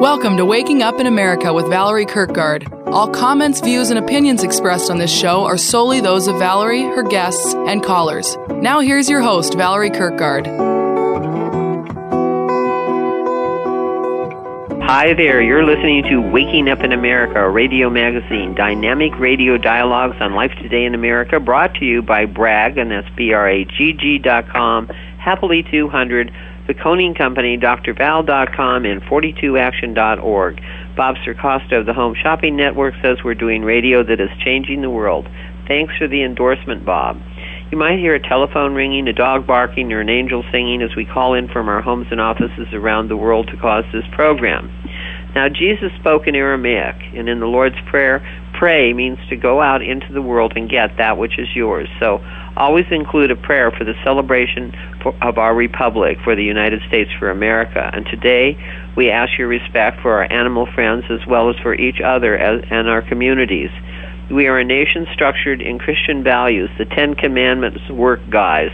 Welcome to Waking Up in America with Valerie Kirkgaard. All comments, views, and opinions expressed on this show are solely those of Valerie, her guests, and callers. Now, here's your host, Valerie Kirkgaard. Hi there, you're listening to Waking Up in America, a radio magazine, dynamic radio dialogues on life today in America, brought to you by Bragg, and that's B-R-A-G-G dot com, Happily 200, The Coning Company, drval.com, and 42action.org. Bob Circosta of the Home Shopping Network says we're doing radio that is changing the world. Thanks for the endorsement, Bob. You might hear a telephone ringing, a dog barking, or an angel singing as we call in from our homes and offices around the world to cause this program. Now, Jesus spoke in Aramaic, and in the Lord's Prayer, pray means to go out into the world and get that which is yours. So, always include a prayer for the celebration for, of our republic, for the United States, for America. And today, we ask your respect for our animal friends as well as for each other as, and our communities. We are a nation structured in Christian values, the Ten Commandments work, guys.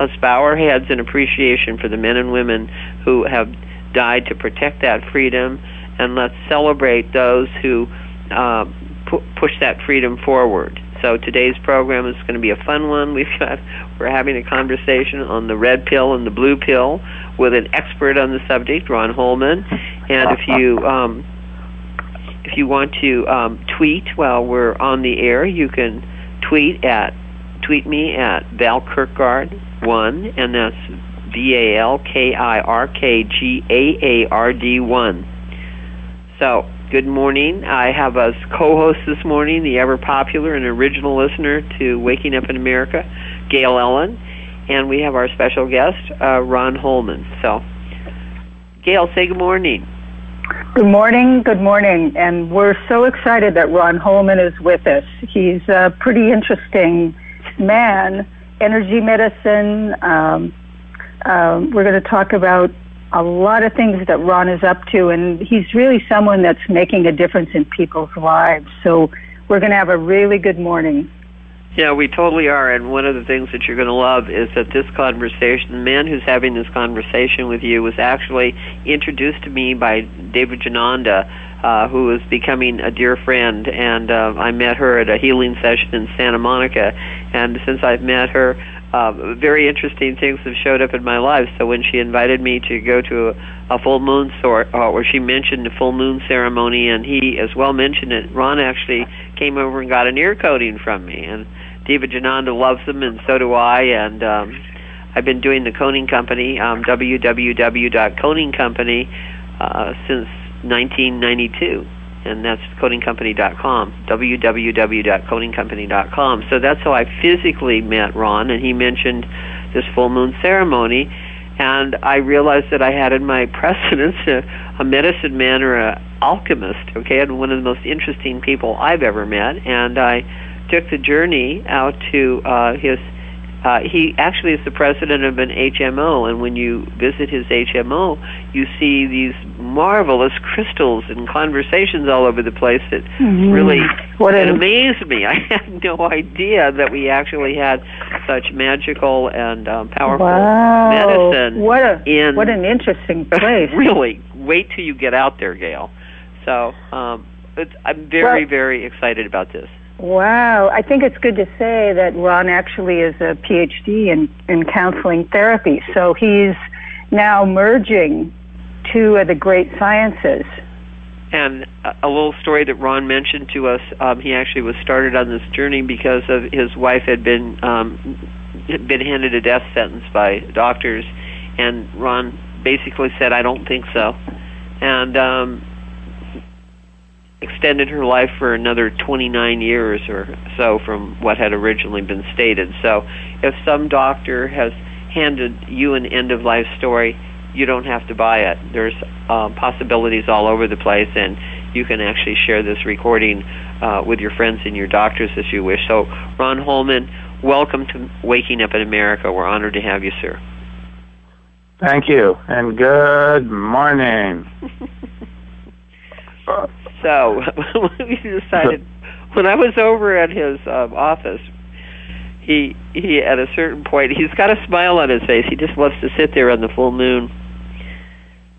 Let's bow our heads in appreciation for the men and women who have died to protect that freedom, and let's celebrate those who uh, pu- push that freedom forward. So today's program is going to be a fun one. We've got we're having a conversation on the red pill and the blue pill with an expert on the subject, Ron Holman. And if you um, if you want to um, tweet while we're on the air, you can tweet at tweet me at Val Kirkgaard one, and that's V A L K I R K G A A R D one. So good morning. I have as co-host this morning the ever popular and original listener to Waking Up in America, Gail Elen, and we have our special guest, uh, Ron Holman. So, Gail, say good morning. Good morning, good morning, and we're so excited that Ron Holman is with us. He's a pretty interesting man, energy medicine. Um, um, we're going to talk about a lot of things that Ron is up to, and he's really someone that's making a difference in people's lives. So we're going to have a really good morning. Yeah, we totally are. And one of the things that you're going to love is that this conversation, the man who's having this conversation with you, was actually introduced to me by Diva Jananda, uh, who is becoming a dear friend. And uh, I met her at a healing session in Santa Monica. And since I've met her, uh, very interesting things have showed up in my life. So when she invited me to go to a, a full moon sort, uh, where she mentioned the full moon ceremony, and he as well mentioned it, Ron actually came over and got an ear coating from me. And Diva Jananda loves them, and so do I. And um, I've been doing the Coning Company, um, www.coningcompany, uh, since 1992 and that's coningcompany.com, www.coningcompany.com. So that's how I physically met Ron, and he mentioned this full moon ceremony, and I realized that I had in my precedence a, a medicine man or a alchemist, okay, and one of the most interesting people I've ever met, and I took the journey out to uh, his uh, he actually is the president of an HMO, and when you visit his HMO, you see these marvelous crystals and conversations all over the place that mm-hmm. really what it amazed me. I had no idea that we actually had such magical and um, powerful wow. medicine. What a in what an interesting place. really, wait till you get out there, Gail. So um, it's, I'm very Well- very excited about this. Wow, I think it's good to say that Ron actually is a PhD in, in counseling therapy. So he's now merging two of the great sciences. And a, little story that Ron mentioned to us, um, he actually was started on this journey because of his wife had been um, been handed a death sentence by doctors, and Ron basically said, "I don't think so," and um, extended her life for another 29 years or so from what had originally been stated. So, if some doctor has handed you an end of life story, you don't have to buy it. There's uh, possibilities all over the place, and you can actually share this recording uh, with your friends and your doctors as you wish. So, Ron Holman, welcome to Waking Up in America. We're honored to have you, sir. Thank you, and good morning. so, we decided when I was over at his um, office, he he at a certain point he's got a smile on his face. He just loves to sit there on the full moon,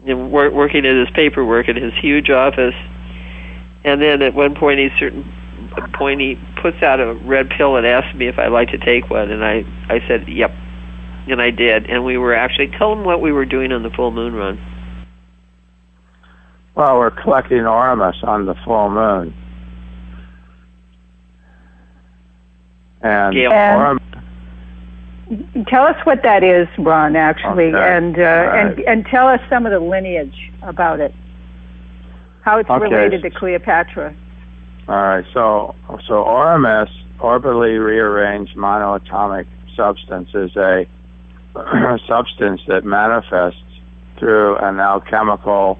and work, working at his paperwork in his huge office. And then at one point, he certain point he puts out a red pill and asks me if I'd like to take one, and I I said yep, and I did. And we were actually tell him what we were doing on the full moon run. Well, we're collecting Oramus on the full moon. And, Gail. Oramus, Tell us what that is, Ron, actually, Okay. and uh, All and and tell us some of the lineage about it, how it's Okay. related to Cleopatra. all right, so so Oramus, orbitally rearranged monoatomic substance, is a substance that manifests through an alchemical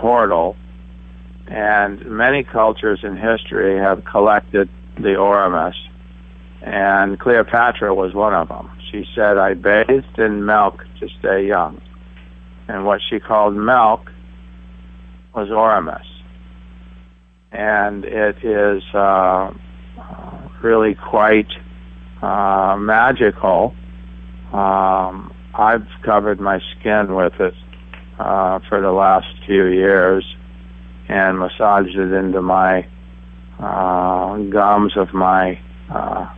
portal, and many cultures in history have collected the Oramus, and Cleopatra was one of them. She said, "I bathed in milk to stay young," and what she called milk was Oramus, and it is uh, really quite uh, magical. Um, I've covered my skin with it uh, for the last few years and massaged it into my uh, gums of my uh,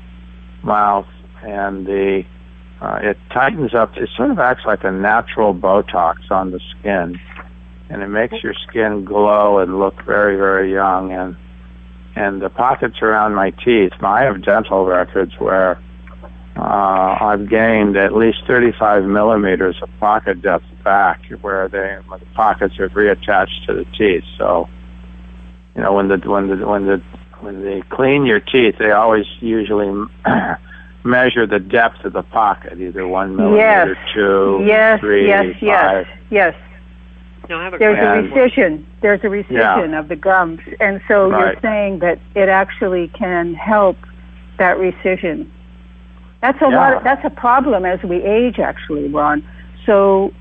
mouth, and the uh, it tightens up. It sort of acts like a natural Botox on the skin, and it makes your skin glow and look very, very young. And and the pockets around my teeth. I have dental records where uh, I've gained at least 35 millimeters of pocket depth back, where they the pockets are reattached to the teeth. So, you know, when the when the when the when they clean your teeth, they always usually measure the depth of the pocket, either one millimeter, Yes. two, yes, three, yes, yes, five. yes. Now I have a There's question. a rescission. There's a rescission of the gums, and so Right. you're saying that it actually can help that rescission. That's a Yeah. lot. that's a problem as we age, actually, Ron. So,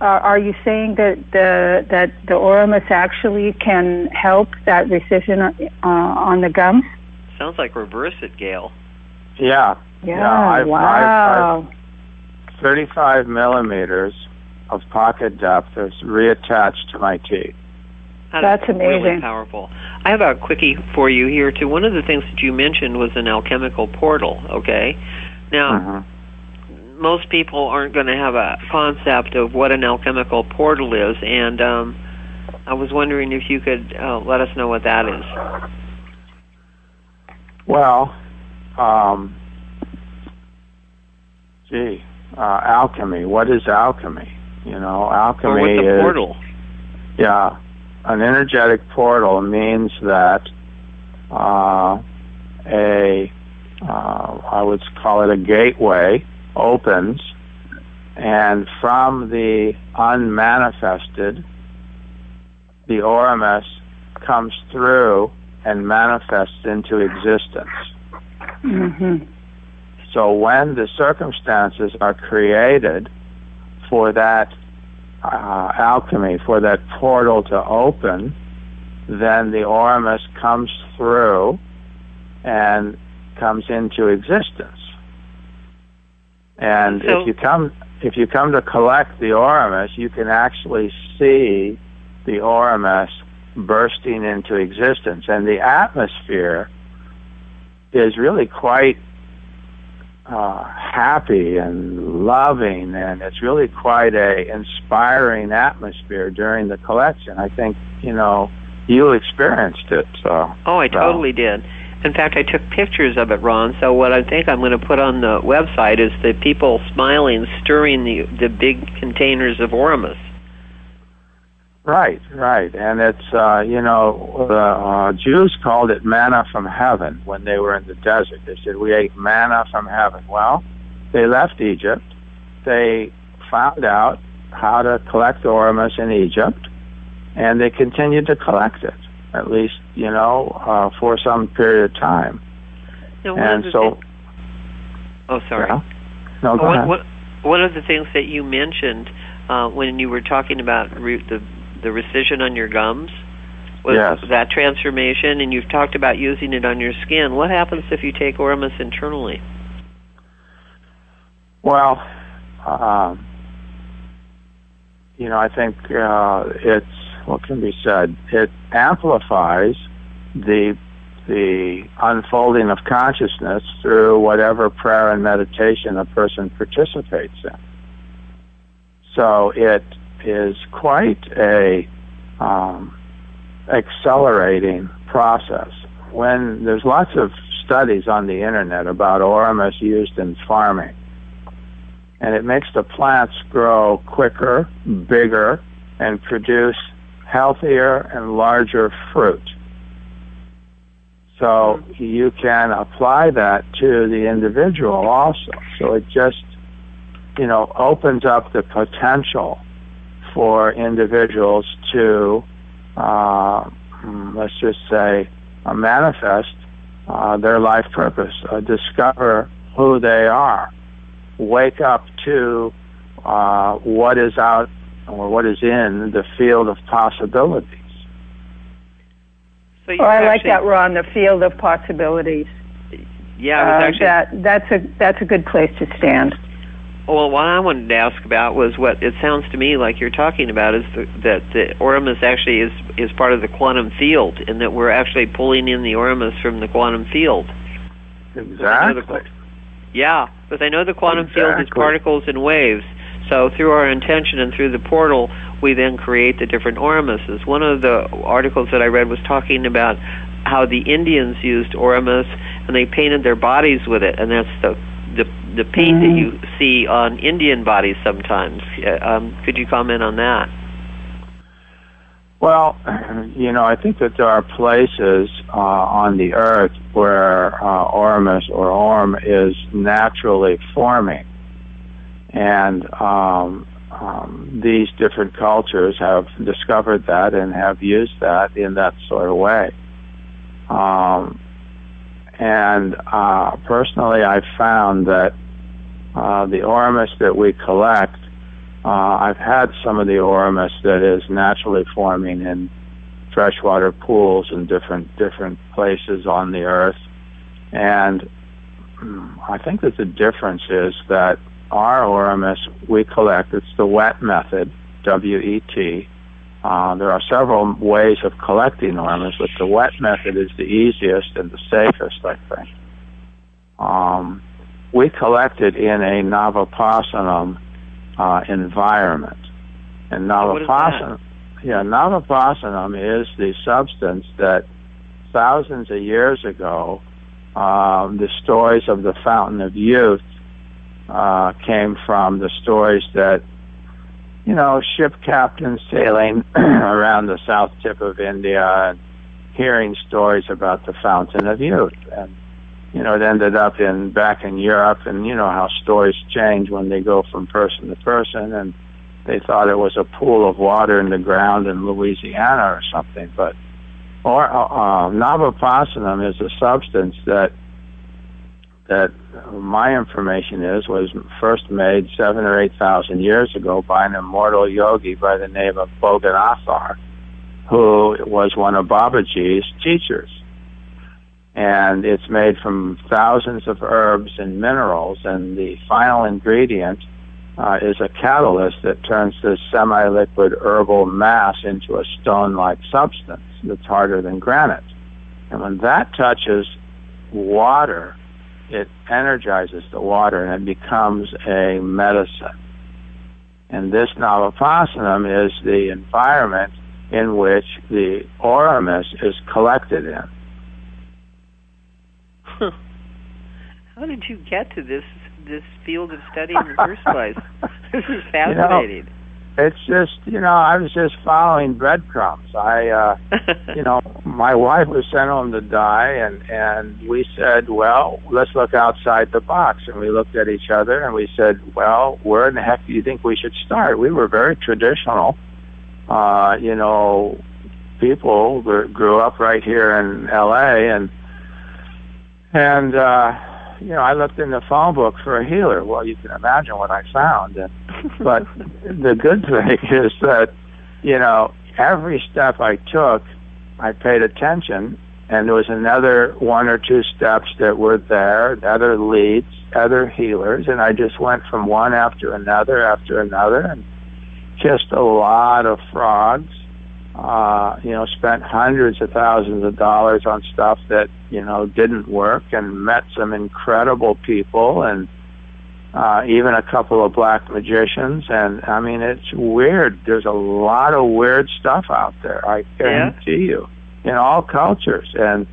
uh, are you saying that the that the Oramus actually can help that rescission uh, on the gums? Sounds like reverse it, Gail. Yeah, Yeah. Yeah, I've- wow. 35 millimeters of pocket depth is reattached to my teeth. That That's is Really amazing. powerful. I have a quickie for you here too. One of the things that you mentioned was an alchemical portal. Okay, now Mhm. most people aren't going to have a concept of what an alchemical portal is, and um, I was wondering if you could uh, let us know what that is. Well, um, gee, uh, alchemy. What is alchemy? You know, alchemy or what's a is portal? yeah, an energetic portal means that uh, a uh, I would call it a gateway opens, and from the unmanifested, the Oramus comes through and manifests into existence. hmm So when the circumstances are created for that uh, alchemy, for that portal to open, then the Oramus comes through and comes into existence. And So- if you come if you come to collect the Oramus, you can actually see the Oramus bursting into existence. And the atmosphere is really quite uh, happy and loving, and it's really quite a inspiring atmosphere during the collection. I think you know you experienced it. So Oh, I So- totally did. In fact, I took pictures of it, Ron. So what I think I'm going to put on the website is the people smiling, stirring the the big containers of Oramus. right, right, and it's uh, you know the uh, Jews called it manna from heaven when they were in the desert. They said we ate manna from heaven. Well, they left Egypt they found out how to collect Oramus in Egypt, and they continued to collect it, at least, you know, uh, for some period of time. And so. oh, sorry. Yeah. No, go one, ahead. one, one of the things that you mentioned uh, when you were talking about re- the the rescission on your gums was Yes. that transformation, and you've talked about using it on your skin. What happens if you take Oramus internally? Well, um, you know, I think uh, it's what can be said. It amplifies the the unfolding of consciousness through whatever prayer and meditation a person participates in. So it is quite a um, accelerating process. When there's lots of studies on the internet about Oramus used in farming, and it makes the plants grow quicker, bigger, and produce healthier and larger fruit. So you can apply that to the individual also. So it just, you know, opens up the potential for individuals to, uh, mm, let's just say, uh, manifest uh, their life purpose, uh, discover who they are, wake up to uh, what is out or what is in the field of possibilities. So you Oh, I like actually- that, Ron. The field of possibilities. Yeah, Uh, actually. that that's a that's a good place to stand. Well, what I wanted to ask about was what it sounds to me like you're talking about is the, that the Oramus actually is is part of the quantum field, and that we're actually pulling in the Oramus from the quantum field. Exactly. Yeah, because I know the quantum field is particles and waves. So through our intention and through the portal, we then create the different Oramuses. One of the articles that I read was talking about how the Indians used Oramus and they painted their bodies with it, and that's the the, the paint that you see on Indian bodies sometimes. Um, could you comment on that? Well, you know, I think that there are places uh, on the earth where uh, Oramus or Orm is naturally forming. And um, um, these different cultures have discovered that and have used that in that sort of way. Um, and uh, personally, I've found that uh, the Oramus that we collect uh, I've had some of the Oramus that is naturally forming in freshwater pools in different different places on the earth, and mm, I think that the difference is that our Oramus we collect. It's the wet method, W-E-T. Uh, there are several ways of collecting Oramus, but the wet method is the easiest and the safest, I think. Um, we collect it in a Navapasanam uh, environment. And Navapasanam, yeah, Navapasanam is the substance that thousands of years ago, um, the stories of the Fountain of Youth uh, came from the stories that, you know, ship captains sailing around the south tip of India and hearing stories about the Fountain of Youth. And you know, it ended up in back in Europe, and you know how stories change when they go from person to person, and they thought it was a pool of water in the ground in Louisiana or something. But or uh, uh, is a substance that that my information is was first made seven or eight thousand years ago by an immortal yogi by the name of Boganathar, who was one of Babaji's teachers and it's made from thousands of herbs and minerals, and the final ingredient uh, is a catalyst that turns this semi-liquid herbal mass into a stone-like substance that's harder than granite. And when that touches water, it energizes the water and it becomes a medicine. And this Navapasanam is the environment in which the Oramus is collected in. How did you get to this this field of study in the first place? this is fascinating. It's just you know I was just following breadcrumbs. I uh, you know my wife was sent home to die, and and we said, well, let's look outside the box, and we looked at each other and we said, well, where in the heck do you think we should start? We were very traditional, uh, you know, people that grew up right here in L.A. and and. uh you know, I looked in the phone book for a healer. Well, you can imagine what I found. And, but the good thing is that, you know, every step I took, I paid attention, and there was another one or two steps that were there, other leads, other healers, and I just went from one after another after another, and kissed a lot of frogs uh, you know, spent hundreds of thousands of dollars on stuff that, you know, didn't work and met some incredible people and uh, even a couple of black magicians. And I mean, it's weird. There's a lot of weird stuff out there, I guarantee yeah. you, in all cultures. And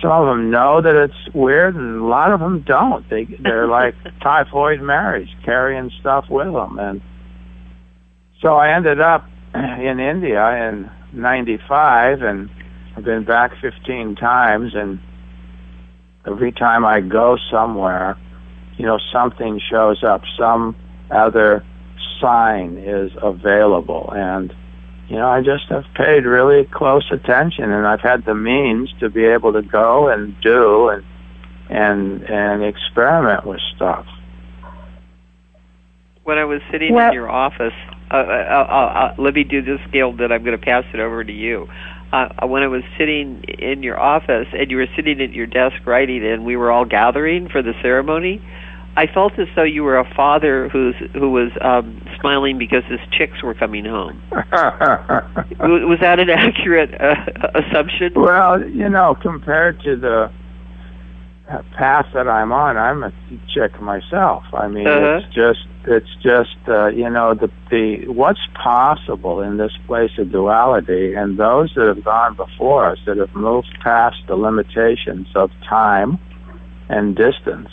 some of them know that it's weird and a lot of them don't. They, they're like typhoid Marys carrying stuff with them. And so I ended up in India and 95 and I've been back 15 times and every time I go somewhere, you know, something shows up, some other sign is available and you know, I just have paid really close attention and I've had the means to be able to go and do and and and experiment with stuff. When I was sitting well, in your office uh, uh, uh, uh, let me do this skill that I'm going to pass it over to you. Uh, when I was sitting in your office and you were sitting at your desk writing, and we were all gathering for the ceremony, I felt as though you were a father who's who was um, smiling because his chicks were coming home. was that an accurate uh, assumption? Well, you know, compared to the path that I'm on, I'm a chick myself. I mean, uh-huh. it's just it's just uh, you know the the what's possible in this place of duality, and those that have gone before us that have moved past the limitations of time and distance.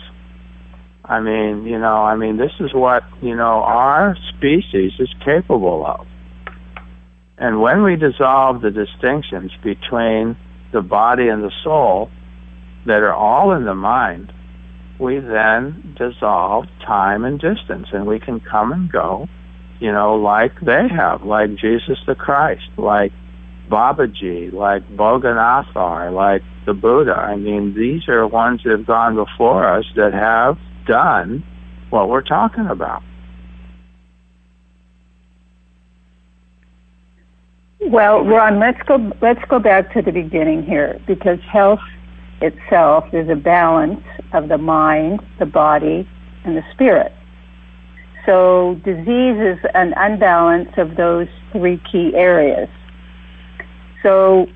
I mean, you know, I mean, this is what you know our species is capable of. And when we dissolve the distinctions between the body and the soul, that are all in the mind, we then dissolve time and distance, and we can come and go, you know, like they have, like Jesus the Christ, like Babaji, like Boganathar, like the Buddha. I mean, these are ones that have gone before us that have done what we're talking about. Well, Ron, let's go let's go back to the beginning here because health itself is a balance of the mind, the body, and the spirit. So disease is an unbalance of those three key areas. So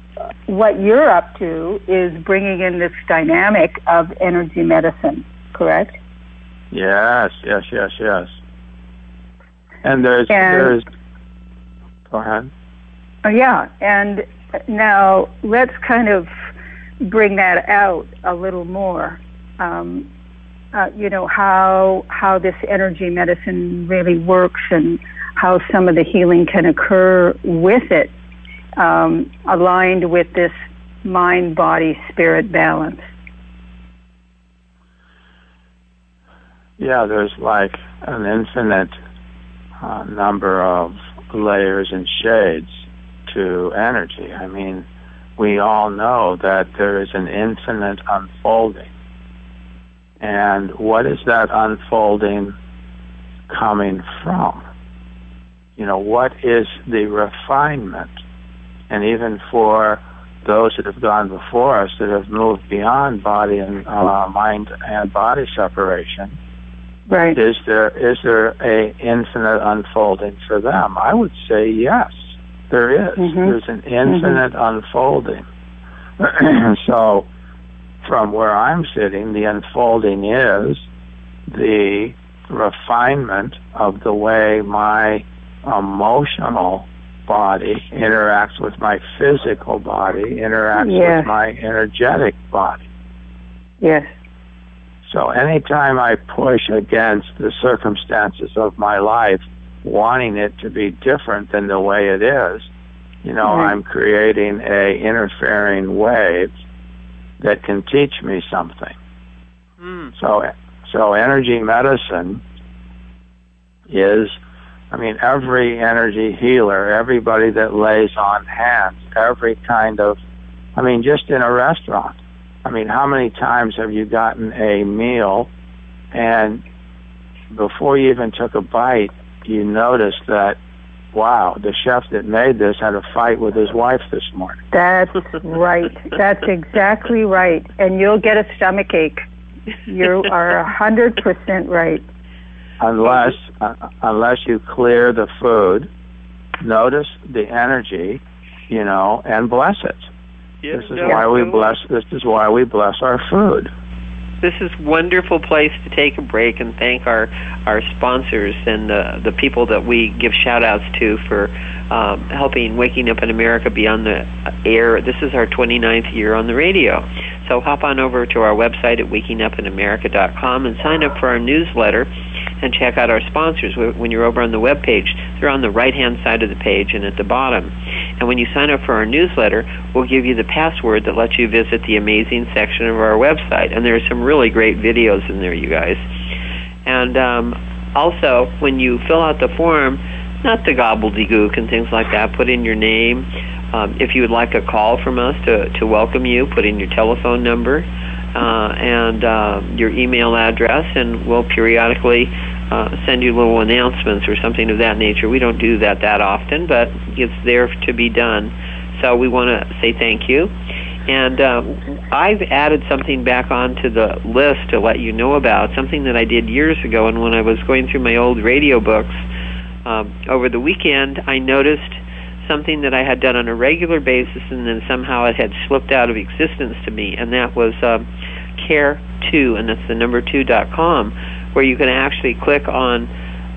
what you're up to is bringing in this dynamic of energy medicine, correct? Yes, yes, yes, yes. And there's and, there's go ahead. Oh yeah, and now let's kind of bring that out a little more. Um, uh, you know how how this energy medicine really works and how some of the healing can occur with it, um, aligned with this mind body spirit balance. Yeah, there's like an infinite uh, number of layers and shades to energy. I mean, we all know that there is an infinite unfolding. And what is that unfolding coming from? You know, what is the refinement? And even for those that have gone before us that have moved beyond body and uh, mind and body separation, right? Is there is there a infinite unfolding for them? I would say yes. There is. Mm-hmm. There's an infinite mm-hmm. unfolding. so, from where I'm sitting, the unfolding is the refinement of the way my emotional body interacts with my physical body, interacts yes. with my energetic body. Yes. So anytime I push against the circumstances of my life wanting it to be different than the way it is, you know, Right. I'm creating a interfering wave that can teach me something. Hmm. So, so energy medicine is, I mean, every energy healer, everybody that lays on hands, every kind of, I mean, just in a restaurant. I mean, how many times have you gotten a meal and before you even took a bite, you notice that, wow, the chef that made this had a fight with his wife this morning. That's right. That's exactly right. And you'll get a stomach ache. You are a hundred percent right. unless uh, unless you clear the food, notice the energy, you know, and bless it. Yeah, This is no, why we no. bless. This is why we bless our food. This is wonderful place to take a break and thank our our sponsors and the the people that we give shout outs to for um, helping Waking Up in America be on the air. This is our 29th year on the radio. So hop on over to our website at wakingupinamerica.com and sign up for our newsletter and check out our sponsors. When you're over on the web page, they're on the right hand side of the page and at the bottom. And when you sign up for our newsletter, we'll give you the password that lets you visit the amazing section of our website. And there are some really great videos in there, you guys. And um, also, when you fill out the form, not the gobbledygook and things like that, put in your name. Um, if you would like a call from us to, to welcome you, put in your telephone number and uh, your email address, and we'll periodically uh, send you little announcements or something of that nature. We don't do that that often, but it's there to be done. So we want to say thank you. And uh, I've added something back onto the list to let you know about, something that I did years ago. And when I was going through my old radio books um, over the weekend, I noticed something that I had done on a regular basis, and then somehow it had slipped out of existence to me, and that was um, Care2, and that's the number two dot com, where you can actually click on.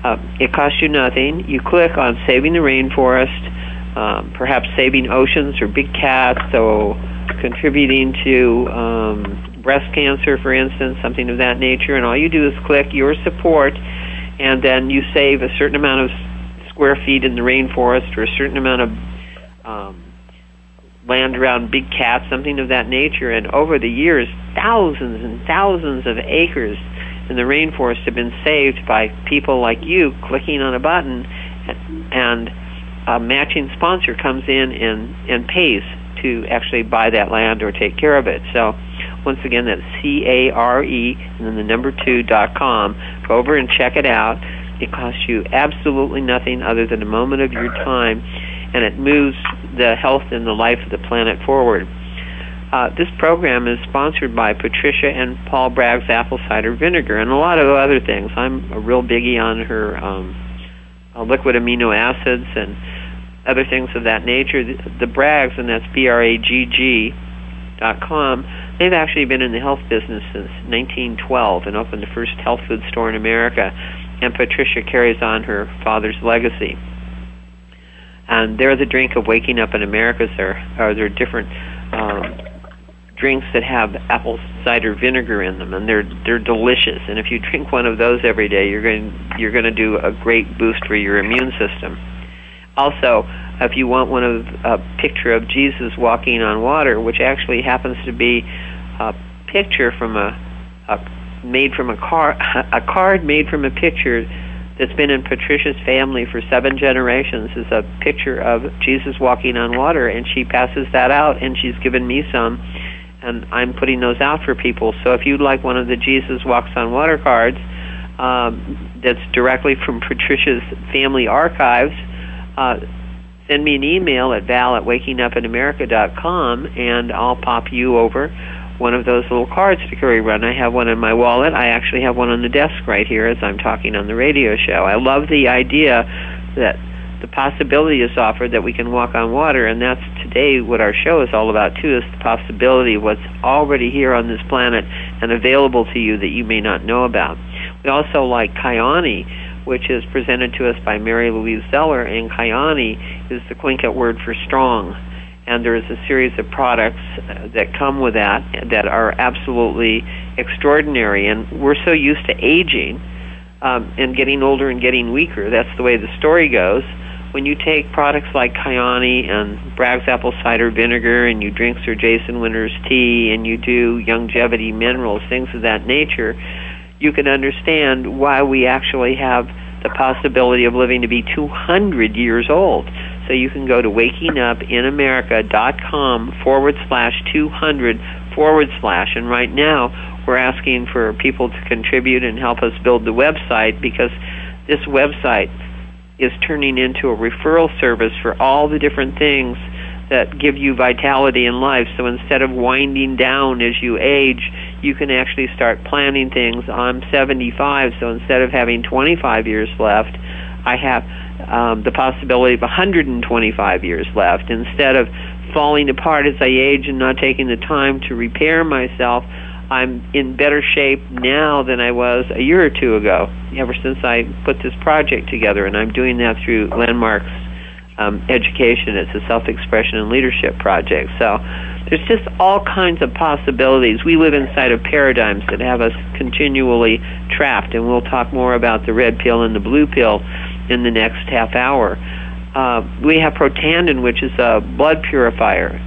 Uh, it costs you nothing. You click on saving the rainforest, um, perhaps saving oceans or big cats, so contributing to um, breast cancer, for instance, something of that nature. And all you do is click your support, and then you save a certain amount of square feet in the rainforest or a certain amount of um, land around big cats, something of that nature. And over the years, thousands and thousands of acres in the rainforest have been saved by people like you clicking on a button, and a matching sponsor comes in and, and pays to actually buy that land or take care of it. So, once again, that's C A R E and then the number two dot com. Go over and check it out. It costs you absolutely nothing other than a moment of your time, and it moves the health and the life of the planet forward. Uh, this program is sponsored by Patricia and Paul Bragg's apple cider vinegar and a lot of other things. I'm a real biggie on her um, uh, liquid amino acids and other things of that nature. The, the Braggs, and that's B-R-A-G-G dot com, they've actually been in the health business since 1912 and opened the first health food store in America. And Patricia carries on her father's legacy. And they're the drink of waking up in America. There are there different um, drinks that have apple cider vinegar in them, and they're they're delicious. And if you drink one of those every day, you're going you're going to do a great boost for your immune system. Also, if you want one of a picture of Jesus walking on water, which actually happens to be a picture from a, a made from a car a card made from a picture that's been in Patricia's family for seven generations is a picture of Jesus walking on water, and she passes that out, and she's given me some, and I'm putting those out for people. So if you'd like one of the Jesus walks on water cards, um, that's directly from Patricia's family archives, uh, send me an email at val at wakingupinamerica.com, and I'll pop you over one of those little cards to carry around. I have one in my wallet. I actually have one on the desk right here as I'm talking on the radio show. I love the idea that the possibility is offered that we can walk on water, and that's today what our show is all about too. Is the possibility of what's already here on this planet and available to you that you may not know about. We also like Kyani, which is presented to us by Mary Louise Zeller, and Kyani is the Tlingit word for strong and there is a series of products uh, that come with that that are absolutely extraordinary. And we're so used to aging um, and getting older and getting weaker. That's the way the story goes. When you take products like Kyani and Bragg's apple cider vinegar, and you drink Sir Jason Winter's tea, and you do longevity minerals, things of that nature, you can understand why we actually have the possibility of living to be 200 years old. So you can go to wakingupinamerica.com forward slash 200 forward slash. And right now, we're asking for people to contribute and help us build the website because this website is turning into a referral service for all the different things that give you vitality in life. So instead of winding down as you age, you can actually start planning things. I'm 75, so instead of having 25 years left, I have um, the possibility of 125 years left. Instead of falling apart as I age and not taking the time to repair myself, I'm in better shape now than I was a year or two ago, ever since I put this project together. And I'm doing that through Landmarks um, Education. It's a self expression and leadership project. So there's just all kinds of possibilities. We live inside of paradigms that have us continually trapped, and we'll talk more about the red pill and the blue pill in the next half hour. Uh, we have Protandim, which is a blood purifier.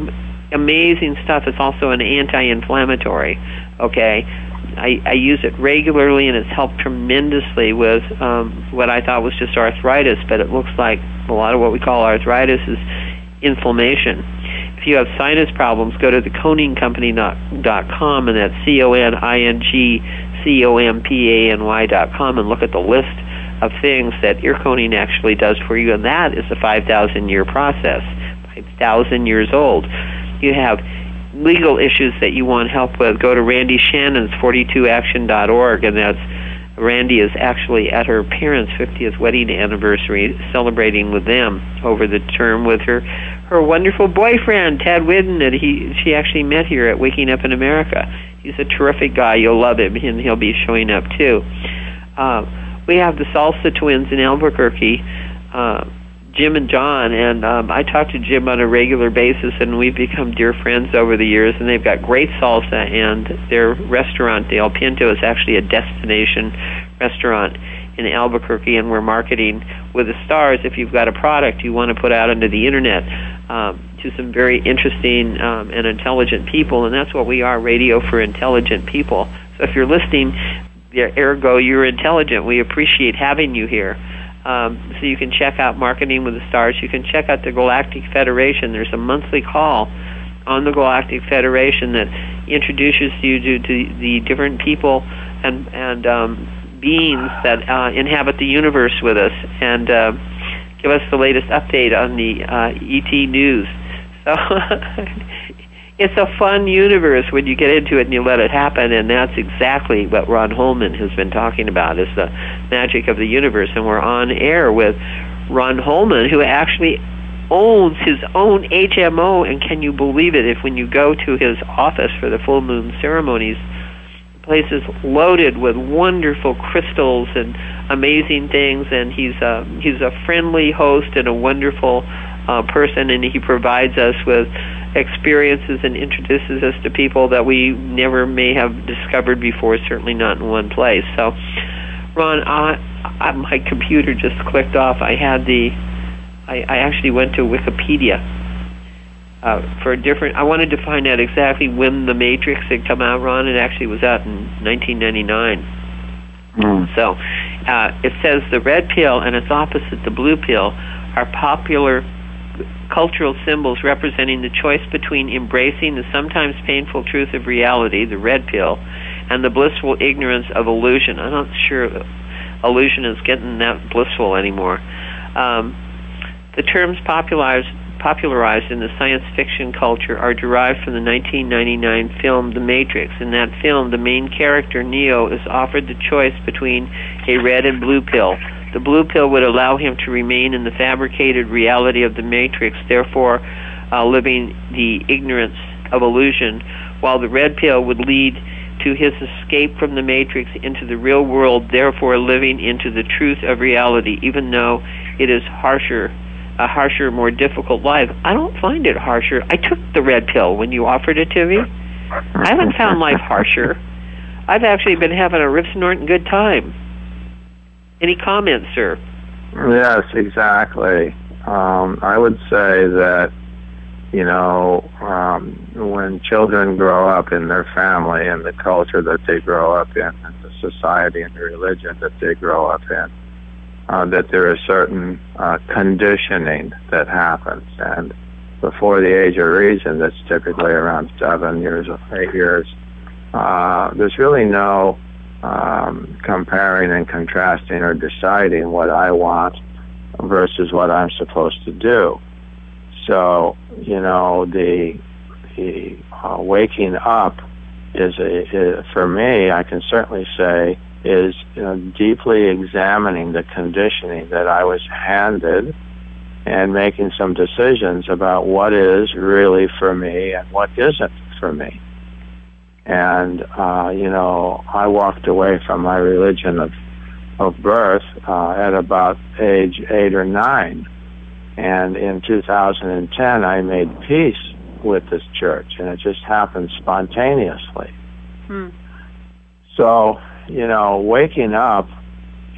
Amazing stuff. It's also an anti-inflammatory. Okay, I, I use it regularly, and it's helped tremendously with um, what I thought was just arthritis, but it looks like a lot of what we call arthritis is inflammation. If you have sinus problems, go to the coningcompany.com, and that's C O N I N G C O M P A N Y.com, and look at the list of things that ear coning actually does for you, and that is a 5,000 year process, 5,000 years old. You have legal issues that you want help with, go to Randi Shannon's 42action.org, and that's Randi is actually at her parents' 50th wedding anniversary, celebrating with them over the term with her her wonderful boyfriend Tad Whidden that he she actually met here at Waking Up in America. He's a terrific guy. You'll love him, and he'll be showing up too. Uh, we have the Salsa Twins in Albuquerque. Uh, Jim and John, and um, I talk to Jim on a regular basis, and we've become dear friends over the years. And they've got great salsa, and their restaurant, the El Pinto, is actually a destination restaurant in Albuquerque, and we're marketing with the stars. If you've got a product you want to put out into the internet um, to some very interesting um, and intelligent people, and that's what we are radio for intelligent people. So if you're listening, ergo, you're intelligent. We appreciate having you here. Um, so you can check out Marketing with the Stars. You can check out the Galactic Federation. There's a monthly call on the Galactic Federation that introduces you to, to the different people and and um, beings that uh, inhabit the universe with us, and uh, give us the latest update on the uh, ET news. So it's a fun universe when you get into it and you let it happen and that's exactly what ron holman has been talking about is the magic of the universe. And we're on air with ron holman who actually owns his own hmo and can you believe it if when you go to his office for the full moon ceremonies the place is loaded with wonderful crystals and amazing things and he's a he's a friendly host and a wonderful uh, person and he provides us with experiences and introduces us to people that we never may have discovered before, certainly not in one place. So, Ron, I, I, my computer just clicked off. I had the, I, I actually went to Wikipedia uh, for a different. I wanted to find out exactly when the Matrix had come out. Ron, it actually was out in 1999. Mm. So, uh, it says the red pill and its opposite, the blue pill, are popular cultural symbols representing the choice between embracing the sometimes painful truth of reality, the red pill, and the blissful ignorance of illusion. I'm not sure illusion is getting that blissful anymore. Um, the terms popularized, popularized in the science fiction culture are derived from the 1999 film The Matrix. In that film, the main character, Neo, is offered the choice between a red and blue pill the blue pill would allow him to remain in the fabricated reality of the matrix, therefore uh, living the ignorance of illusion, while the red pill would lead to his escape from the matrix into the real world, therefore living into the truth of reality, even though it is harsher, a harsher, more difficult life. I don't find it harsher. I took the red pill when you offered it to me. I haven't found life harsher. I've actually been having a rip good time. Any comments, sir? Yes, exactly. Um, I would say that you know um, when children grow up in their family and the culture that they grow up in, and the society and the religion that they grow up in, uh, that there is certain uh, conditioning that happens, and before the age of reason, that's typically around seven years or eight years. Uh, there's really no um, comparing and contrasting or deciding what I want versus what I'm supposed to do. So, you know, the the uh, waking up is, a, is, for me. I can certainly say is you know, deeply examining the conditioning that I was handed and making some decisions about what is really for me and what isn't for me. And uh, you know, I walked away from my religion of of birth uh, at about age eight or nine, and in 2010 I made peace with this church, and it just happened spontaneously. Hmm. So you know, waking up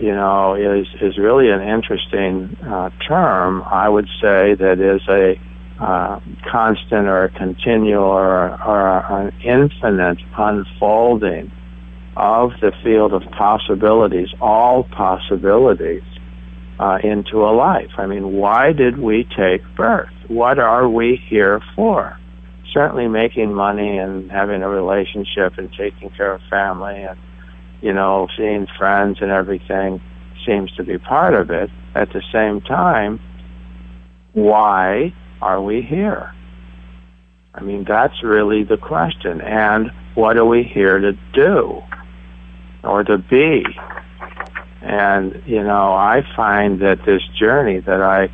you know, is is really an interesting uh, term. I would say that is a uh, constant or continual or, or an infinite unfolding of the field of possibilities, all possibilities, uh, into a life. I mean, why did we take birth? What are we here for? Certainly making money and having a relationship and taking care of family and you know, seeing friends and everything seems to be part of it. At the same time, why are we here? I mean, that's really the question. And what are we here to do or to be? And, you know, I find that this journey that I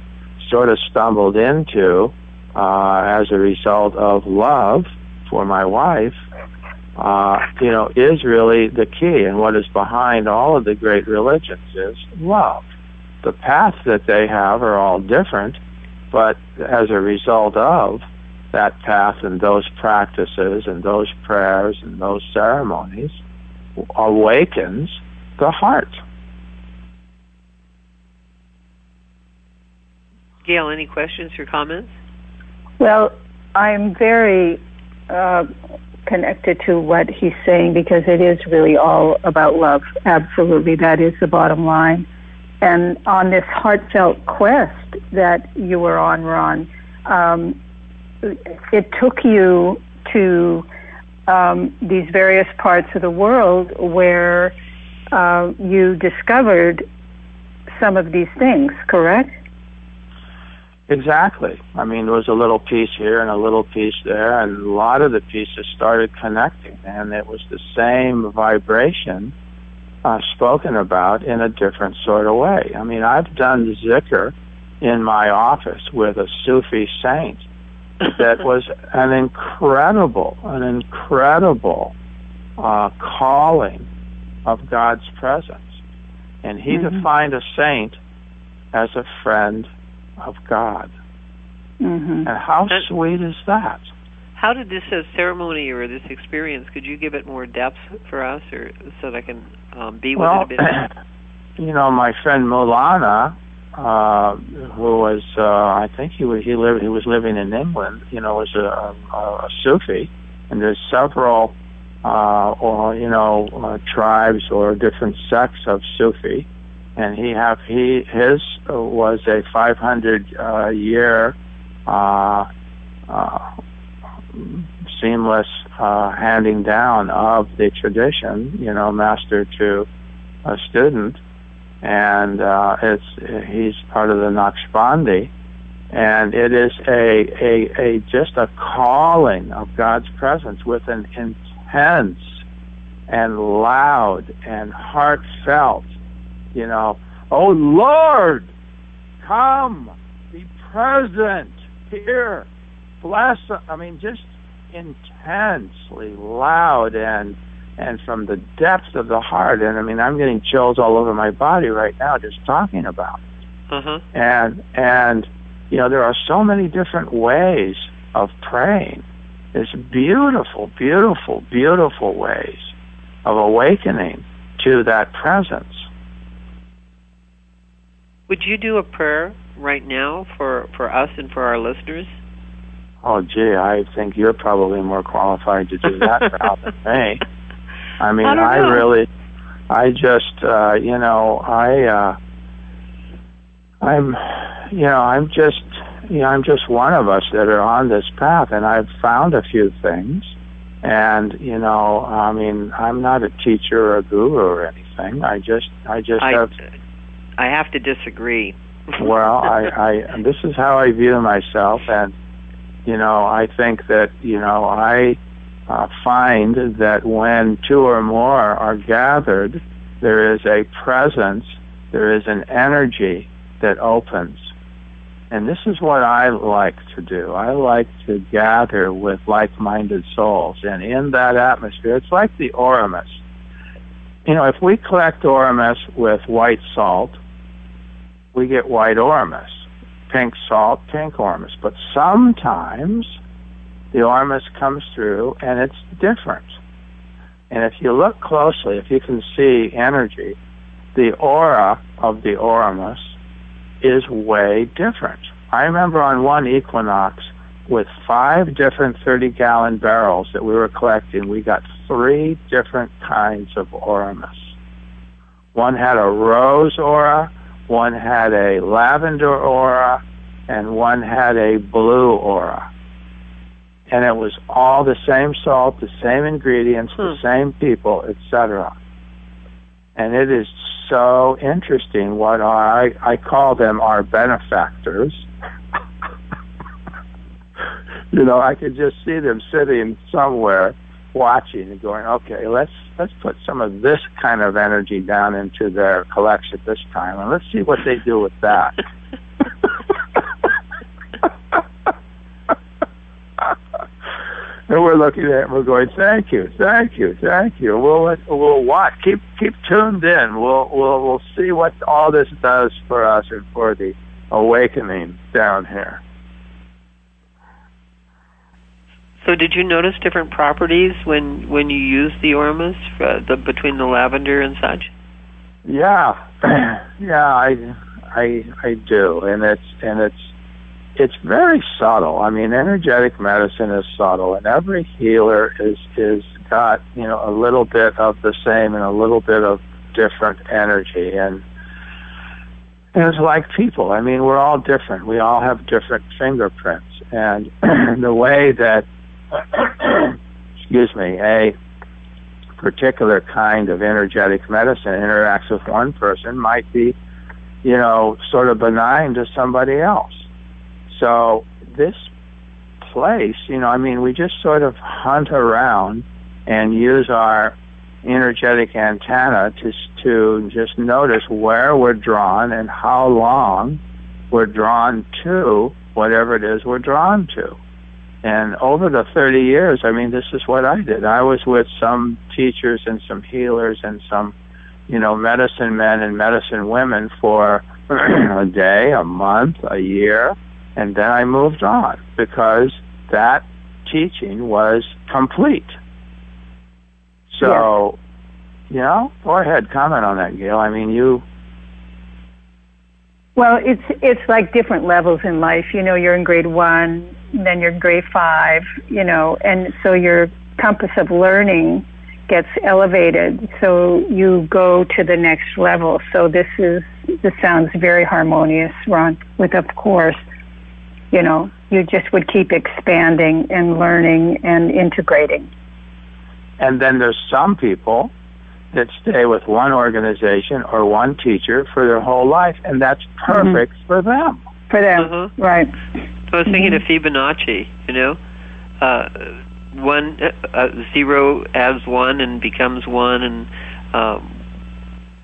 sort of stumbled into uh, as a result of love for my wife uh, you know, is really the key. And what is behind all of the great religions is love. The paths that they have are all different, but as a result of that path and those practices and those prayers and those ceremonies awakens the heart. Gail, any questions or comments? Well, I'm very uh, connected to what he's saying because it is really all about love. Absolutely, that is the bottom line. And on this heartfelt quest that you were on, Ron, um, it took you to um, these various parts of the world where uh, you discovered some of these things, correct? Exactly. I mean, there was a little piece here and a little piece there, and a lot of the pieces started connecting, and it was the same vibration uh, spoken about in a different sort of way. I mean, I've done zikr in my office with a Sufi saint that was an incredible, an incredible uh, calling of God's presence. And he mm-hmm. defined a saint as a friend of God. Mm-hmm. And how sweet is that? How did this uh, ceremony or this experience? Could you give it more depth for us, or so that I can um, be with well, it a bit? you know, my friend Maulana, uh, who was uh, I think he was he lived he was living in England. You know, was a, a, a Sufi, and there's several uh, or you know uh, tribes or different sects of Sufi and he have he his was a 500 uh, year uh, uh, seamless uh, handing down of the tradition, you know, master to a student, and uh, it's he's part of the Naqshbandi, and it is a, a a just a calling of God's presence with an intense and loud and heartfelt you know, oh Lord, come, be present here, bless. I mean, just intensely loud and and from the depths of the heart. And I mean, I'm getting chills all over my body right now just talking about. It. Uh-huh. And and you know, there are so many different ways of praying. There's beautiful, beautiful, beautiful ways of awakening to that presence. Would you do a prayer right now for for us and for our listeners? Oh, gee, I think you're probably more qualified to do that now than me. I mean, I, I really, I just, uh, you know, I, uh, I'm, you know, I'm just, you know, I'm just one of us that are on this path, and I've found a few things. And you know, I mean, I'm not a teacher or a guru or anything. I just, I just I, have. I have to disagree. well, I, I, this is how I view myself, and you know, I think that you know, I uh, find that when two or more are gathered, there is a presence, there is an energy that opens. And this is what I like to do. I like to gather with like minded souls. And in that atmosphere, it's like the ormus. You know, if we collect ormus with white salt, we get white ormus. Pink salt, pink ormus. But sometimes the ormus comes through and it's different. And if you look closely, if you can see energy, the aura of the ormus is way different. I remember on one equinox with five different 30 gallon barrels that we were collecting, we got three different kinds of ormus. One had a rose aura, one had a lavender aura, and one had a blue aura. And it was all the same salt, the same ingredients, Hmm. the same people, etc. And it is so interesting what our, I, I call them our benefactors. you know, I could just see them sitting somewhere watching and going, okay, let's let's put some of this kind of energy down into their collection this time, and let's see what they do with that. and we're looking at it and we're going, thank you, thank you, thank you. We'll we'll watch. Keep keep tuned in. We'll we'll we'll see what all this does for us and for the awakening down here. So, did you notice different properties when when you use the ormus uh, the, between the lavender and such? Yeah, yeah, I I I do, and it's and it's it's very subtle. I mean, energetic medicine is subtle, and every healer is is got you know a little bit of the same and a little bit of different energy, and it's like people. I mean, we're all different. We all have different fingerprints, and the way that excuse me a particular kind of energetic medicine interacts with one person might be, you know, sort of benign to somebody else. So this place, you know, I mean, we just sort of hunt around and use our energetic antenna to to just notice where we're drawn and how long we're drawn to whatever it is we're drawn to. And over the 30 years, I mean, this is what I did. I was with some teachers and some healers and some, you know, medicine men and medicine women for a day, a month, a year, and then I moved on because that teaching was complete. So, you know, go ahead, comment on that, Gail. I mean, you. Well, it's it's like different levels in life. You know, you're in grade one, then you're grade five. You know, and so your compass of learning gets elevated. So you go to the next level. So this is this sounds very harmonious, Ron. With of course, you know, you just would keep expanding and learning and integrating. And then there's some people that stay with one organization or one teacher for their whole life, and that's perfect for them. For them, Uh-huh. right? I was thinking of Fibonacci. You know, uh, one uh, uh, zero adds one and becomes one, and um,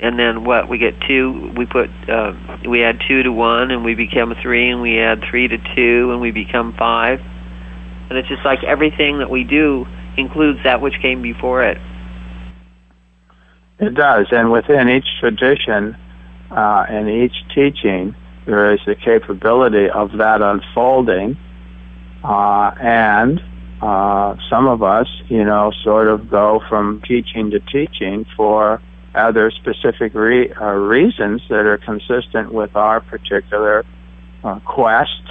and then what? We get two. We put uh, we add two to one, and we become three, and we add three to two, and we become five. And it's just like everything that we do includes that which came before it. It does, and within each tradition uh, and each teaching, there is the capability of that unfolding, uh, and uh, some of us, you know, sort of go from teaching to teaching for other specific re- uh, reasons that are consistent with our particular uh, quest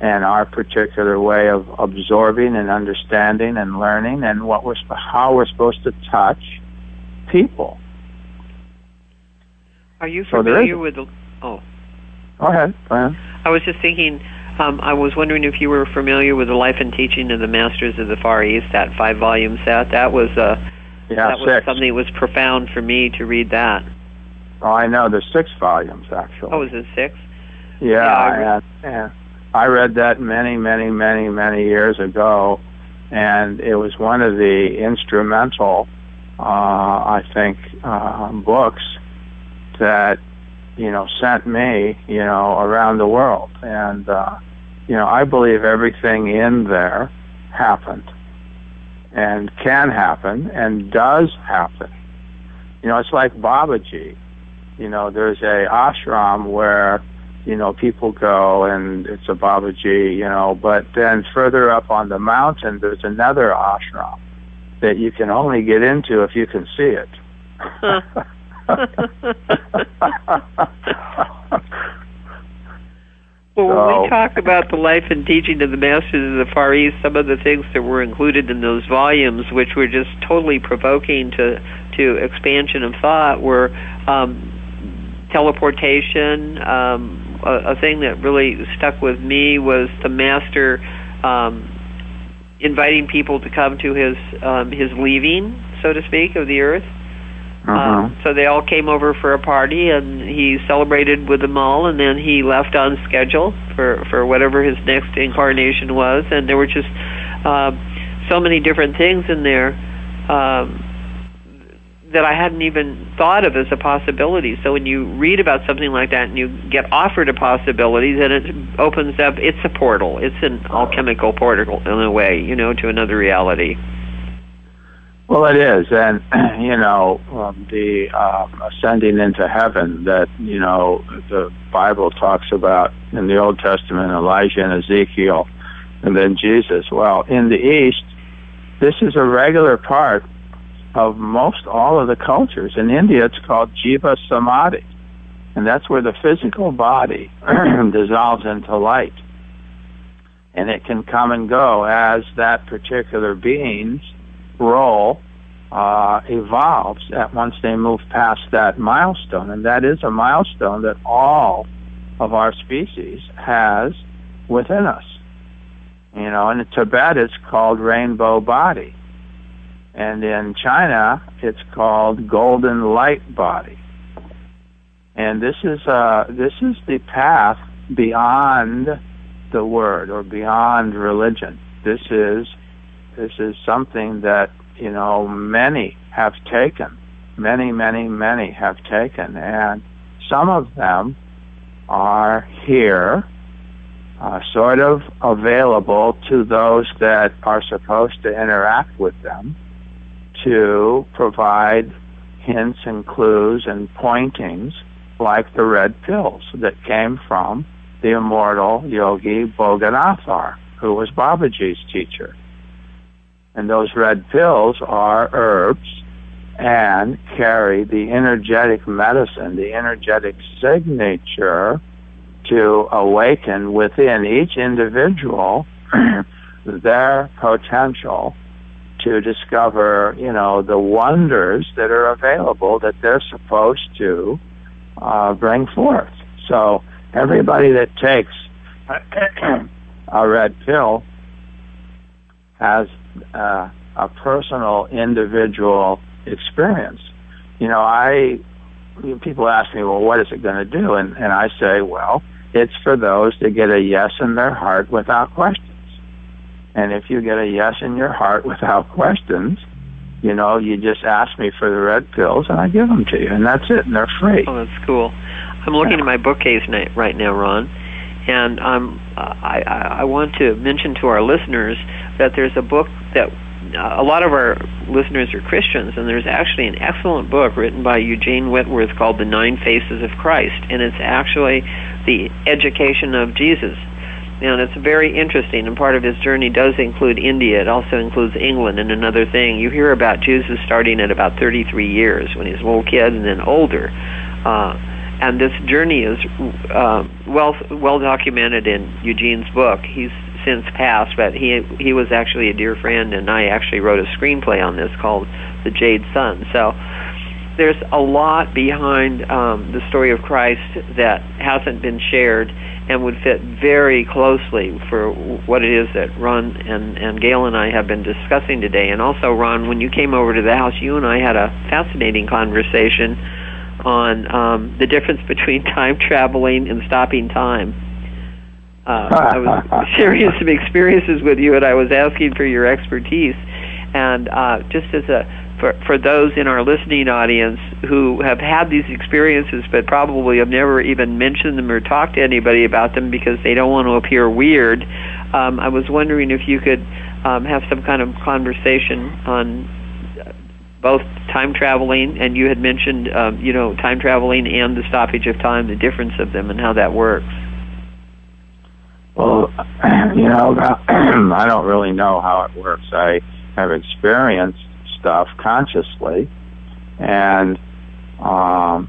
and our particular way of absorbing and understanding and learning and what we're how we're supposed to touch people. Are you familiar so with the? Oh, go ahead. Go ahead. I was just thinking. Um, I was wondering if you were familiar with the life and teaching of the Masters of the Far East, that five-volume set. That was uh, yeah, that six. was something that was profound for me to read that. Oh, I know. There's six volumes actually. Oh, is it six? Yeah, yeah, and, and I read that many, many, many, many years ago, and it was one of the instrumental, uh, I think, uh, books that you know sent me, you know, around the world, and uh, you know, I believe everything in there happened, and can happen, and does happen. You know, it's like Babaji. You know, there's a ashram where you know, people go and it's a Babaji, you know, but then further up on the mountain, there's another ashram that you can only get into if you can see it. well, when we talk about the life and teaching of the Masters of the Far East, some of the things that were included in those volumes, which were just totally provoking to to expansion of thought, were um, teleportation, um, a, a thing that really stuck with me was the master um, inviting people to come to his um, his leaving, so to speak, of the earth. Uh-huh. Um, so they all came over for a party, and he celebrated with them all, and then he left on schedule for for whatever his next incarnation was. And there were just uh, so many different things in there. Um, that I hadn't even thought of as a possibility. So when you read about something like that and you get offered a possibility, then it opens up. It's a portal. It's an alchemical portal in a way, you know, to another reality. Well, it is, and you know, um, the um, ascending into heaven that you know the Bible talks about in the Old Testament, Elijah and Ezekiel, and then Jesus. Well, in the East, this is a regular part of most all of the cultures. In India, it's called Jiva Samadhi, and that's where the physical body dissolves into light. And it can come and go as that particular being's role uh, evolves at once they move past that milestone. And that is a milestone that all of our species has within us. You know, in Tibet, it's called rainbow body and in China it's called golden light body. And this is uh, this is the path beyond the word or beyond religion. This is this is something that you know many have taken, many many many have taken, and some of them are here uh, sort of available to those that are supposed to interact with them to provide hints and clues and pointings like the red pills that came from the immortal yogi Boganathar, who was Babaji's teacher. And those red pills are herbs and carry the energetic medicine, the energetic signature to awaken within each individual their potential to discover, you know, the wonders that are available that they're supposed to uh, bring forth. So everybody that takes a red pill has uh, a personal, individual experience. You know, I people ask me, well, what is it going to do? And and I say, well, it's for those that get a yes in their heart without questions. And if you get a yes in your heart without questions, you know, you just ask me for the red pills and I give them to you, and that's it, and they're free. Oh, that's cool. I'm looking at my bookcase right now, Ron, and um, I, I want to mention to our listeners that there's a book that uh, a lot of our listeners are Christians, and there's actually an excellent book written by Eugene Whitworth called The Nine Faces of Christ, and it's actually the education of Jesus and it's very interesting. And part of his journey does include India. It also includes England. And another thing, you hear about Jesus starting at about 33 years when he's a little kid, and then older. Uh, and this journey is uh, well well documented in Eugene's book. He's since passed, but he he was actually a dear friend, and I actually wrote a screenplay on this called The Jade Sun. So there's a lot behind um, the story of Christ that hasn't been shared and would fit very closely for what it is that Ron and, and Gail and I have been discussing today. And also, Ron, when you came over to the house, you and I had a fascinating conversation on um, the difference between time traveling and stopping time. Uh, I was sharing some experiences with you, and I was asking for your expertise. And uh, just as a for for those in our listening audience who have had these experiences but probably have never even mentioned them or talked to anybody about them because they don't want to appear weird, um, I was wondering if you could um, have some kind of conversation on both time traveling and you had mentioned um, you know time traveling and the stoppage of time, the difference of them, and how that works. Well, you know, I don't really know how it works. I have experienced stuff consciously, and um,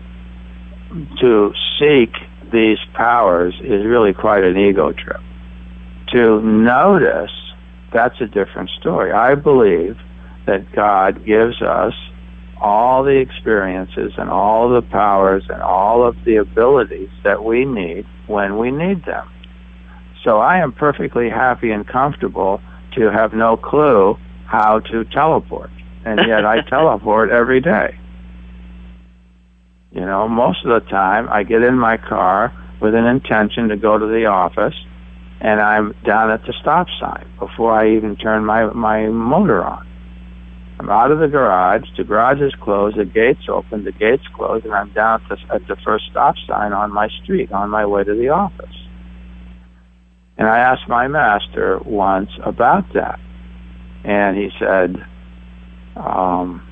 to seek these powers is really quite an ego trip. To notice, that's a different story. I believe that God gives us all the experiences and all the powers and all of the abilities that we need when we need them. So I am perfectly happy and comfortable to have no clue how to teleport and yet I teleport every day. You know, most of the time I get in my car with an intention to go to the office, and I'm down at the stop sign before I even turn my my motor on. I'm out of the garage. The garage is closed. The gates open. The gates closed, and I'm down at the, at the first stop sign on my street on my way to the office. And I asked my master once about that, and he said, um,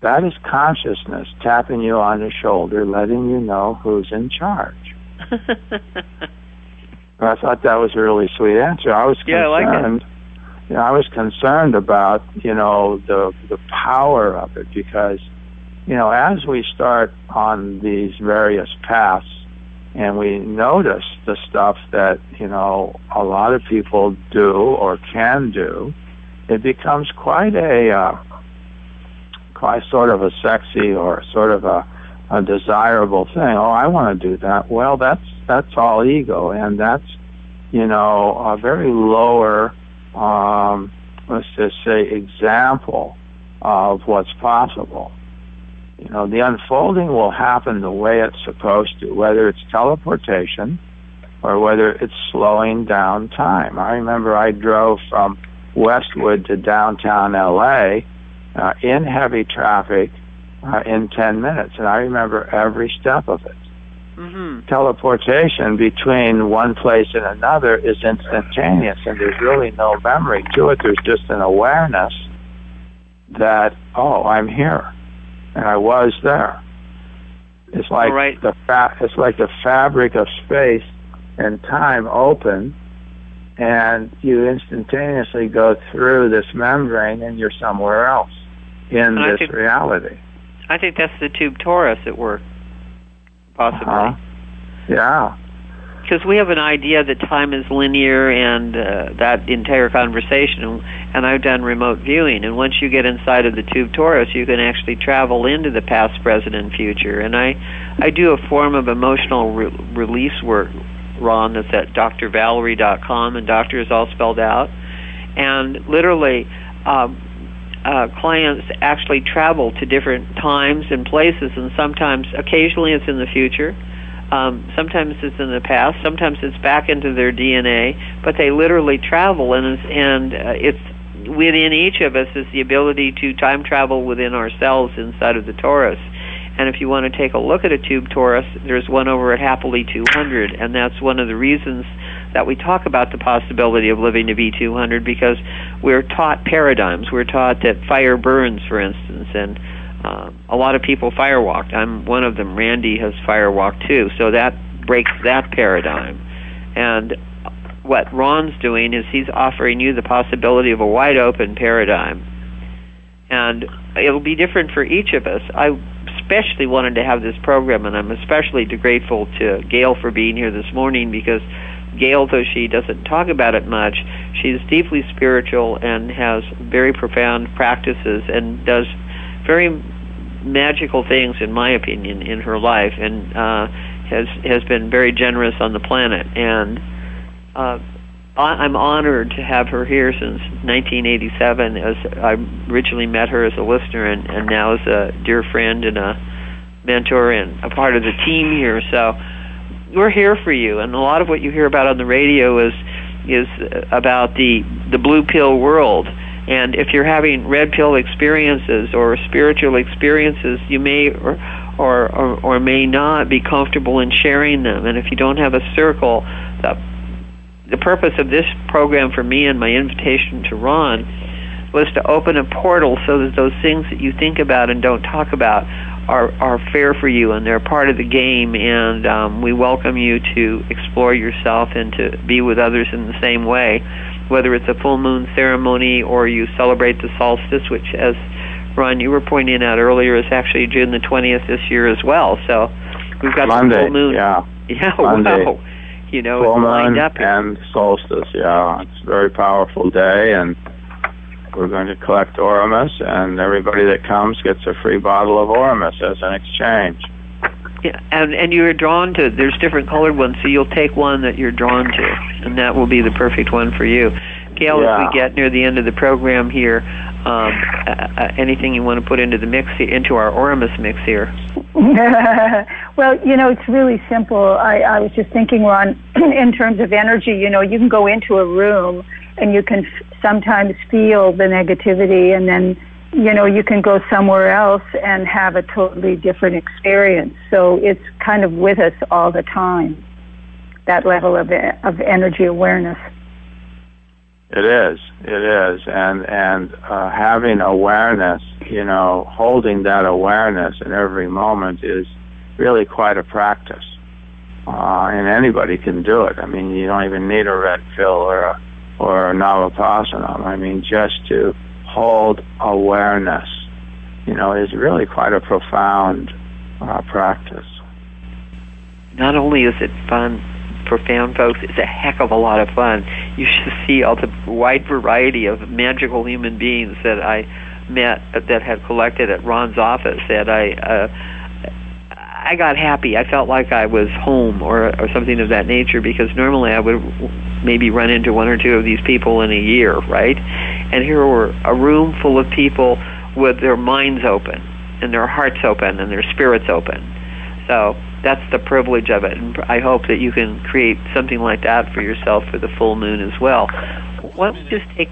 that is consciousness tapping you on the shoulder, letting you know who's in charge. I thought that was a really sweet answer. I was concerned. Yeah, I like it. You know, I was concerned about you know the the power of it because you know as we start on these various paths and we notice the stuff that you know a lot of people do or can do, it becomes quite a uh, quite sort of a sexy or sort of a, a desirable thing. Oh, I want to do that. Well, that's that's all ego, and that's you know a very lower, um, let's just say, example of what's possible. You know, the unfolding will happen the way it's supposed to, whether it's teleportation or whether it's slowing down time. I remember I drove from Westwood to downtown LA uh, in heavy traffic uh, in 10 minutes. And I remember every step of it. Mm-hmm. Teleportation between one place and another is instantaneous, and there's really no memory to it. There's just an awareness that, oh, I'm here, and I was there. It's like right. the fa- it's like the fabric of space and time open and you instantaneously go through this membrane and you're somewhere else in and this think, reality. I think that's the tube torus at work, possibly. Uh-huh. Yeah. Because we have an idea that time is linear and uh, that entire conversation, and I've done remote viewing, and once you get inside of the tube torus, you can actually travel into the past, present, and future. And I, I do a form of emotional re- release work Ron that's at doctorvalerie.com, and doctor is all spelled out. And literally, um, uh, clients actually travel to different times and places, and sometimes, occasionally, it's in the future. Um, sometimes it's in the past. Sometimes it's back into their DNA. But they literally travel, and it's, and uh, it's within each of us is the ability to time travel within ourselves inside of the torus. And if you want to take a look at a tube torus, there's one over at Happily 200, and that's one of the reasons that we talk about the possibility of living to be 200 because we're taught paradigms. We're taught that fire burns, for instance, and uh, a lot of people firewalked. I'm one of them. Randi has firewalked too, so that breaks that paradigm. And what Ron's doing is he's offering you the possibility of a wide open paradigm. And it'll be different for each of us. I especially wanted to have this program, and I'm especially grateful to Gail for being here this morning because Gail, though she doesn't talk about it much, she's deeply spiritual and has very profound practices and does very magical things, in my opinion, in her life, and uh, has has been very generous on the planet. And uh, I'm honored to have her here since 1987. As I originally met her as a listener, and, and now as a dear friend and a mentor and a part of the team here. So we're here for you. And a lot of what you hear about on the radio is is about the the blue pill world. And if you're having red pill experiences or spiritual experiences, you may or, or or or may not be comfortable in sharing them. And if you don't have a circle, the the purpose of this program for me and my invitation to Ron was to open a portal so that those things that you think about and don't talk about are are fair for you and they're part of the game. And um, we welcome you to explore yourself and to be with others in the same way whether it's a full moon ceremony or you celebrate the solstice which as Ron you were pointing out earlier is actually June the 20th this year as well. So we've got Monday, the full moon. yeah. Yeah Monday. wow you know, full lined up. and solstice. Yeah, it's a very powerful day, and we're going to collect ormus, and everybody that comes gets a free bottle of ormus as an exchange. Yeah, and and you're drawn to. There's different colored ones, so you'll take one that you're drawn to, and that will be the perfect one for you. Gail, Yeah. as we get near the end of the program here, um, uh, uh, anything you want to put into the mix, into our ormus mix here? well, you know, it's really simple. I, I was just thinking, Ron, in terms of energy, you know, you can go into a room and you can f- sometimes feel the negativity, and then, you know, you can go somewhere else and have a totally different experience. So it's kind of with us all the time, that level of, of energy awareness. It is. It is, and and uh, having awareness, you know, holding that awareness in every moment is really quite a practice, uh, and anybody can do it. I mean, you don't even need a red pill or a or a navapasana. I mean, just to hold awareness, you know, is really quite a profound uh, practice. Not only is it fun, profound, folks, it's a heck of a lot of fun. You should see all the wide variety of magical human beings that I met that had collected at Ron's office. That I. Uh, I got happy. I felt like I was home or or something of that nature because normally I would maybe run into one or two of these people in a year, right? And here were a room full of people with their minds open and their hearts open and their spirits open. So that's the privilege of it, and I hope that you can create something like that for yourself for the full moon as well. Why don't we just take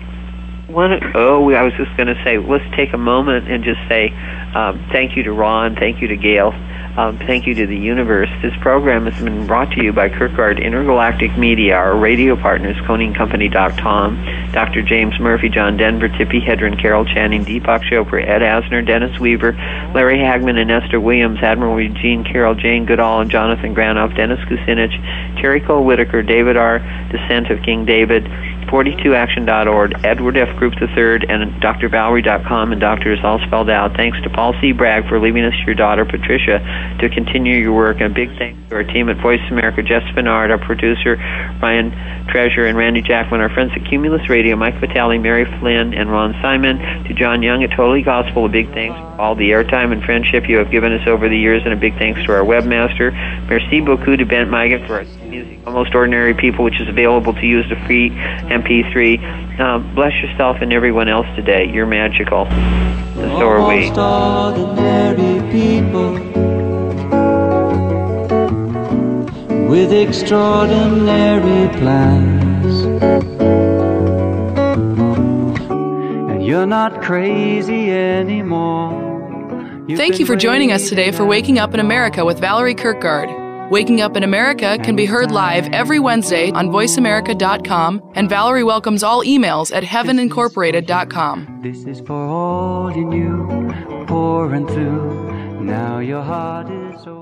one? Oh, I was just going to say, let's take a moment and just say um, thank you to Ron, thank you to Gail, um, thank you to the universe. This program has been brought to you by Kirkgaard Intergalactic Media, our radio partners, ConingCompany.com, Dr. James Murphy, John Denver, Tippi Hedren, Carol Channing, Deepak Chopra, Ed Asner, Dennis Weaver, Larry Hagman, and Esther Williams, Admiral Eugene Carroll, Jane Goodall, and Jonathan Granoff, Dennis Kucinich, Terry Cole Whittaker, David R. Descent of King David, 42action.org, Edward F. Group III, and doctorvalerie.com, and doctor is all spelled out. Thanks to Paul C. Bragg for leaving us your daughter, Patricia, to continue your work. And big thanks to our team at Voice America, Jess Spinard, our producer, Ryan Treasure, and Randy Jackman, our friends at Cumulus Radio, Mike Vitale, Mary Flynn, and Ron Simon. To John Young at Totally Gospel, a big thanks for all the airtime and friendship you have given us over the years, and a big thanks to our webmaster. Merci beaucoup to Bent Migan for our music, Almost Ordinary People, which is available to use a free MP3. Um, bless yourself and everyone else today. You're magical. And so are we. Almost ordinary people with extraordinary plans. And you're not crazy anymore. You've Thank you for joining us today for Waking Up in America with Valerie Kirkgaard. Waking Up in America can be heard live every Wednesday on voiceamerica.com, and Valerie welcomes all emails at heavenincorporated.com. This is for all you pouring through. Now your heart is open.